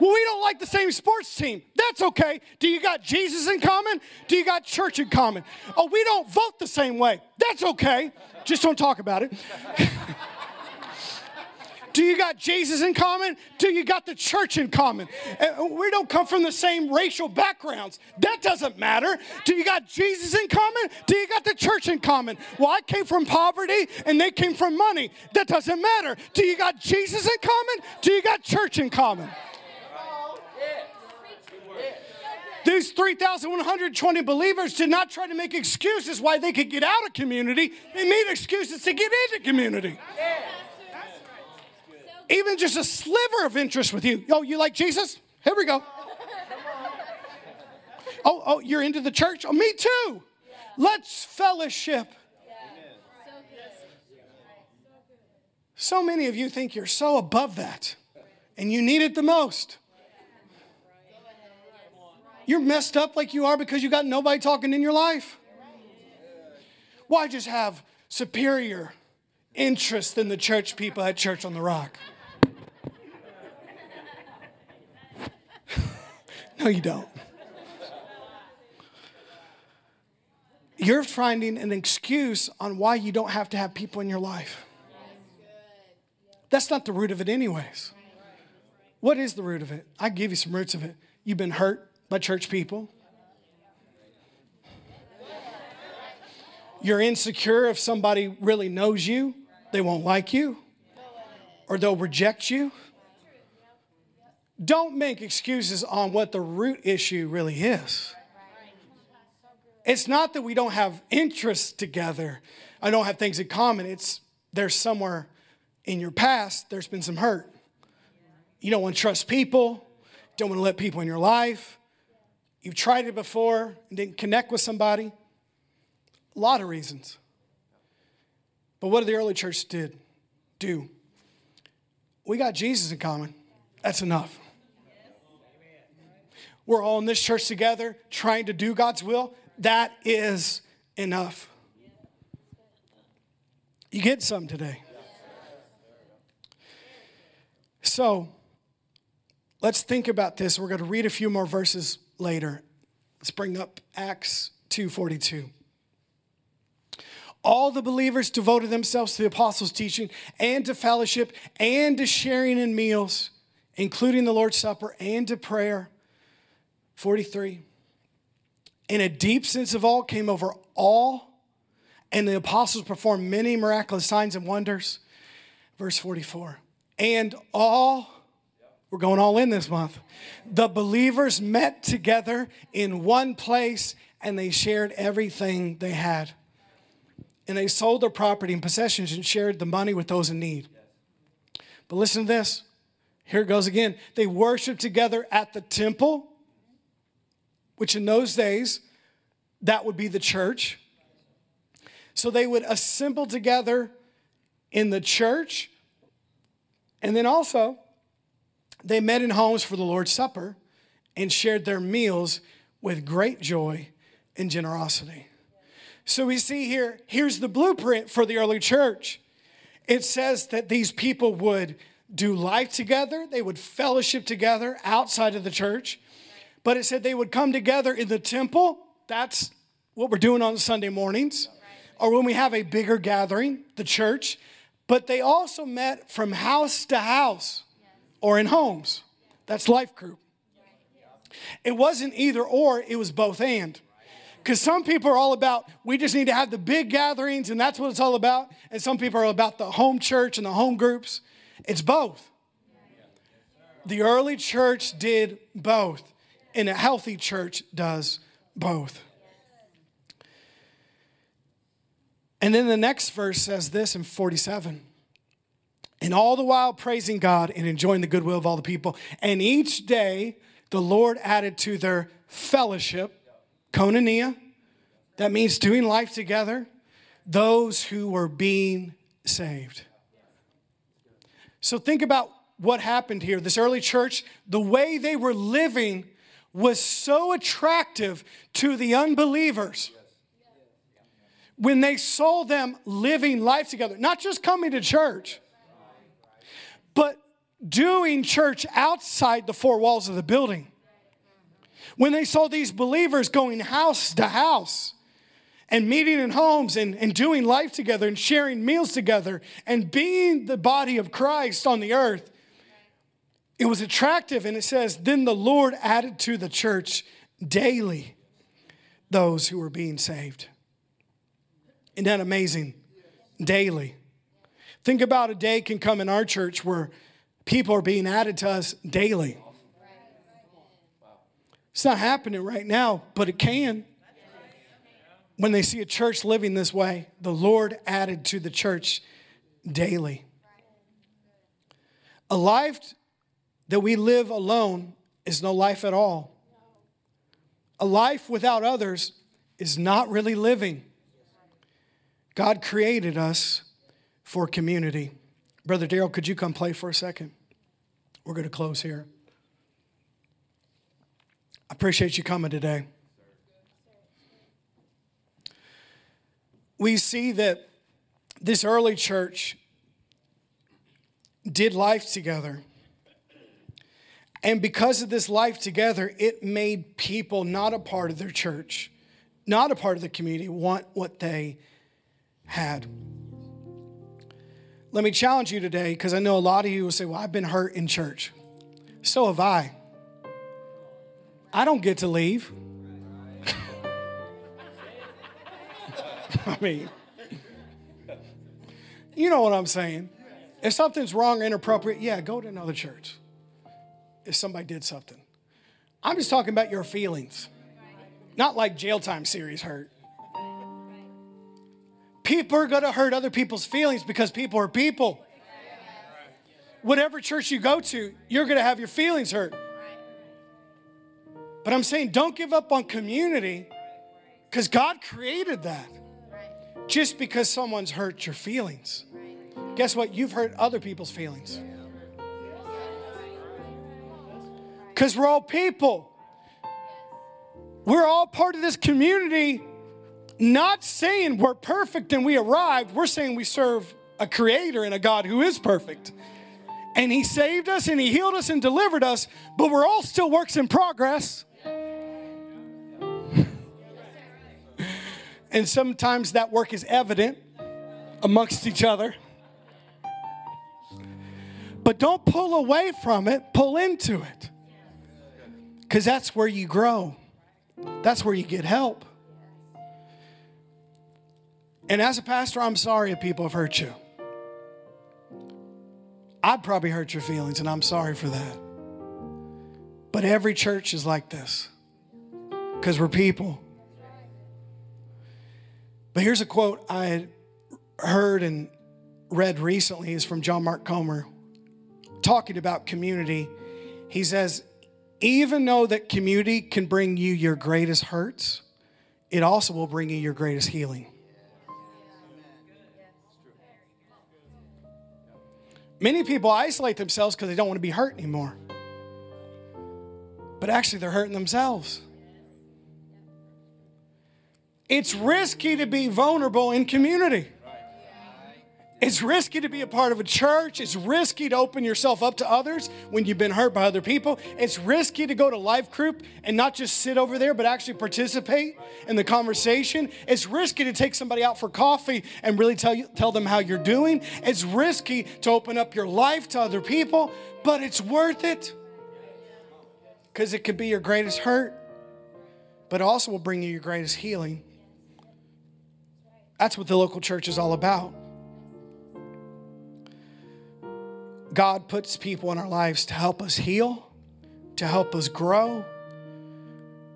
Well, we don't like the same sports team. That's okay. Do you got Jesus in common? Do you got church in common? Oh, we don't vote the same way. That's okay. Just don't talk about it. Do you got Jesus in common? Do you got the church in common? We don't come from the same racial backgrounds. That doesn't matter. Do you got Jesus in common? Do you got the church in common? Well, I came from poverty and they came from money. That doesn't matter. Do you got Jesus in common? Do you got church in common? These 3,120 believers did not try to make excuses why they could get out of community. They made excuses to get into community. Even just a sliver of interest with you. Oh, you like Jesus? Here we go. Oh, oh, you're into the church? Oh, me too. Let's fellowship. So many of you think you're so above that and you need it the most. You're messed up like you are because you got nobody talking in your life. Why just have superior interest than the church people at Church on the Rock. no, you don't. You're finding an excuse on why you don't have to have people in your life. That's not the root of it, anyways. What is the root of it? I give you some roots of it. You've been hurt by church people. You're insecure if somebody really knows you, they won't like you, or they'll reject you. Don't make excuses on what the root issue really is. It's not that we don't have interests together, I don't have things in common. It's there's somewhere in your past, there's been some hurt. You don't want to trust people, don't want to let people in your life. You've tried it before and didn't connect with somebody. A lot of reasons. But what did the early church did do? We got Jesus in common. That's enough. We're all in this church together trying to do God's will. That is enough. You get some today. So, let's think about this. We're going to read a few more verses later. Let's bring up Acts 2:42. All the believers devoted themselves to the apostles' teaching and to fellowship and to sharing in meals, including the Lord's Supper and to prayer. 43. And a deep sense of awe came over all, and the apostles performed many miraculous signs and wonders. Verse 44. And all, we're going all in this month, the believers met together in one place and they shared everything they had and they sold their property and possessions and shared the money with those in need. But listen to this. Here it goes again. They worshiped together at the temple, which in those days, that would be the church. So they would assemble together in the church. And then also, they met in homes for the Lord's Supper and shared their meals with great joy and generosity. So we see here, here's the blueprint for the early church. It says that these people would do life together, they would fellowship together outside of the church, but it said they would come together in the temple. That's what we're doing on Sunday mornings, or when we have a bigger gathering, the church. But they also met from house to house or in homes. That's life group. It wasn't either or, it was both and. Because some people are all about, we just need to have the big gatherings and that's what it's all about. And some people are about the home church and the home groups. It's both. The early church did both, and a healthy church does both. And then the next verse says this in 47 and all the while praising God and enjoying the goodwill of all the people. And each day the Lord added to their fellowship koinonia, that means doing life together, those who were being saved. So think about what happened here. This early church, the way they were living was so attractive to the unbelievers. When they saw them living life together, not just coming to church, but doing church outside the four walls of the building. When they saw these believers going house to house and meeting in homes and, and doing life together and sharing meals together and being the body of Christ on the earth, it was attractive. And it says, Then the Lord added to the church daily those who were being saved. Isn't that amazing? Daily. Think about a day can come in our church where people are being added to us daily. It's not happening right now, but it can. When they see a church living this way, the Lord added to the church daily. A life that we live alone is no life at all. A life without others is not really living. God created us for community. Brother Daryl, could you come play for a second? We're going to close here. I appreciate you coming today. we see that this early church did life together. And because of this life together, it made people not a part of their church, not a part of the community, want what they had. Let me challenge you today because I know a lot of you will say, Well, I've been hurt in church. So have I. I don't get to leave. I mean, you know what I'm saying. If something's wrong or inappropriate, yeah, go to another church. If somebody did something, I'm just talking about your feelings, not like jail time series hurt. People are going to hurt other people's feelings because people are people. Whatever church you go to, you're going to have your feelings hurt. But I'm saying don't give up on community because God created that. Just because someone's hurt your feelings. Guess what? You've hurt other people's feelings. Because we're all people. We're all part of this community, not saying we're perfect and we arrived. We're saying we serve a creator and a God who is perfect. And he saved us and he healed us and delivered us, but we're all still works in progress. And sometimes that work is evident amongst each other. But don't pull away from it, pull into it. Because that's where you grow, that's where you get help. And as a pastor, I'm sorry if people have hurt you. I'd probably hurt your feelings, and I'm sorry for that. But every church is like this because we're people. But here's a quote I had heard and read recently is from John Mark Comer talking about community. He says, even though that community can bring you your greatest hurts, it also will bring you your greatest healing. Many people isolate themselves because they don't want to be hurt anymore. But actually, they're hurting themselves. It's risky to be vulnerable in community. It's risky to be a part of a church. It's risky to open yourself up to others when you've been hurt by other people. It's risky to go to life group and not just sit over there, but actually participate in the conversation. It's risky to take somebody out for coffee and really tell, you, tell them how you're doing. It's risky to open up your life to other people, but it's worth it because it could be your greatest hurt, but also will bring you your greatest healing. That's what the local church is all about. God puts people in our lives to help us heal, to help us grow,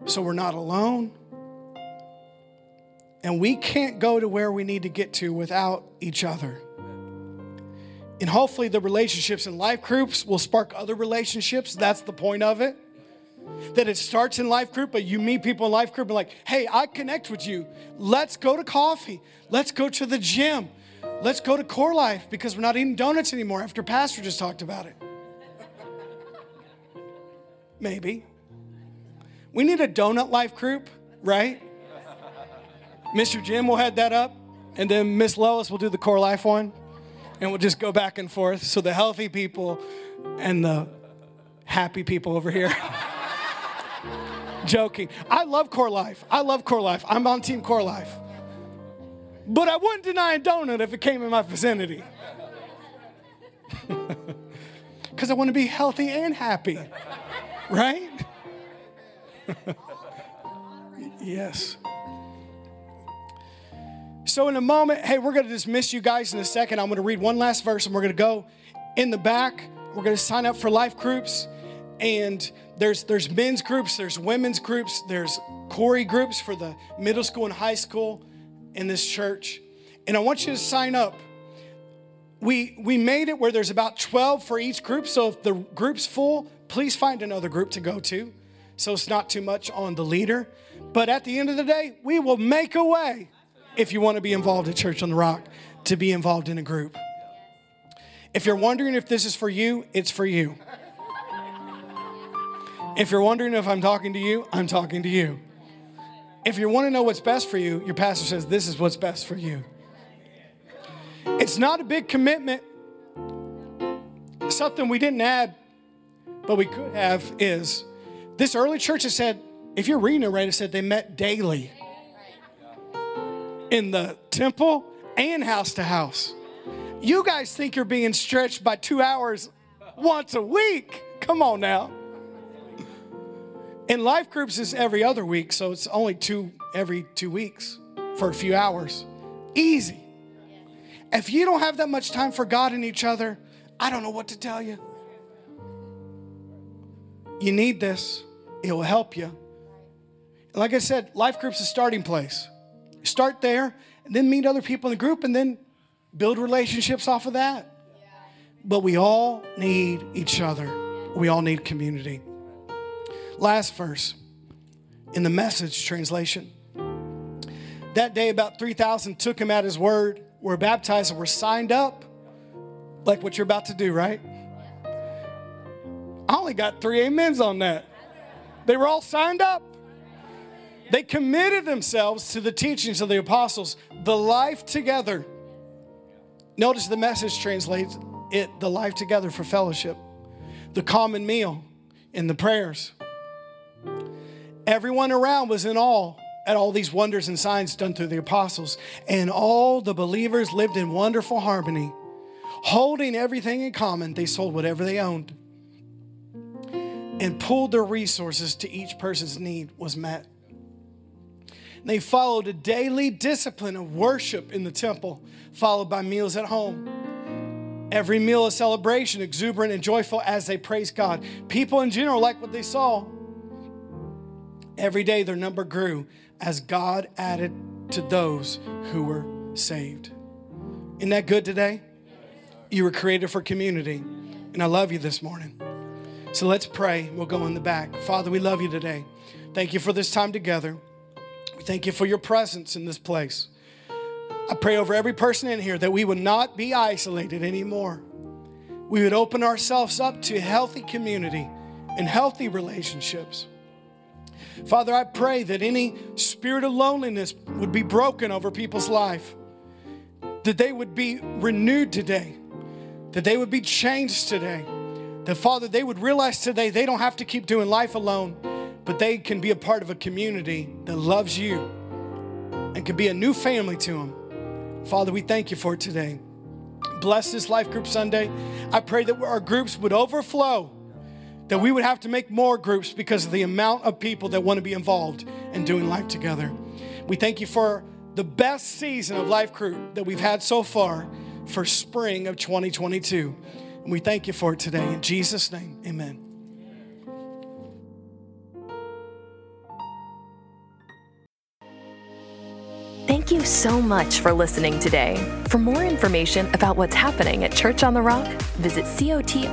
so we're not alone. And we can't go to where we need to get to without each other. And hopefully, the relationships in life groups will spark other relationships. That's the point of it that it starts in life group, but you meet people in life group and like, hey, I connect with you. Let's go to coffee. Let's go to the gym. Let's go to Core Life because we're not eating donuts anymore after Pastor just talked about it. Maybe. We need a donut life group, right? Mr. Jim will head that up, and then Miss Lois will do the Core Life one, and we'll just go back and forth. So the healthy people and the happy people over here. joking. I love Core Life. I love Core Life. I'm on Team Core Life. But I wouldn't deny a donut if it came in my vicinity. Because I want to be healthy and happy, right? yes. So, in a moment, hey, we're going to dismiss you guys in a second. I'm going to read one last verse and we're going to go in the back. We're going to sign up for life groups and there's there's men's groups, there's women's groups, there's Corey groups for the middle school and high school in this church. And I want you to sign up. We we made it where there's about 12 for each group. So if the group's full, please find another group to go to. So it's not too much on the leader. But at the end of the day, we will make a way if you want to be involved at Church on the Rock to be involved in a group. If you're wondering if this is for you, it's for you. If you're wondering if I'm talking to you, I'm talking to you. If you want to know what's best for you, your pastor says this is what's best for you. It's not a big commitment. Something we didn't add, but we could have is this early church has said, if you're reading it right, it said they met daily in the temple and house to house. You guys think you're being stretched by two hours once a week. Come on now. In life groups is every other week, so it's only two every two weeks for a few hours. Easy. If you don't have that much time for God and each other, I don't know what to tell you. You need this, it will help you. Like I said, life group's is a starting place. Start there, and then meet other people in the group, and then build relationships off of that. But we all need each other, we all need community. Last verse in the message translation. That day, about 3,000 took him at his word, were baptized, and were signed up, like what you're about to do, right? I only got three amens on that. They were all signed up. They committed themselves to the teachings of the apostles, the life together. Notice the message translates it the life together for fellowship, the common meal, and the prayers. Everyone around was in awe at all these wonders and signs done through the apostles, and all the believers lived in wonderful harmony. Holding everything in common, they sold whatever they owned and pulled their resources to each person's need was met. They followed a daily discipline of worship in the temple, followed by meals at home. Every meal a celebration, exuberant and joyful as they praised God. People in general liked what they saw. Every day their number grew as God added to those who were saved. Isn't that good today? You were created for community, and I love you this morning. So let's pray. We'll go in the back. Father, we love you today. Thank you for this time together. We thank you for your presence in this place. I pray over every person in here that we would not be isolated anymore. We would open ourselves up to healthy community and healthy relationships. Father, I pray that any spirit of loneliness would be broken over people's life, that they would be renewed today, that they would be changed today, that Father, they would realize today they don't have to keep doing life alone, but they can be a part of a community that loves you and can be a new family to them. Father, we thank you for it today. Bless this Life Group Sunday. I pray that our groups would overflow that we would have to make more groups because of the amount of people that want to be involved in doing life together. We thank you for the best season of Life Group that we've had so far for spring of 2022. And we thank you for it today. In Jesus' name, amen. Thank you so much for listening today. For more information about what's happening at Church on the Rock, visit cotrin.org.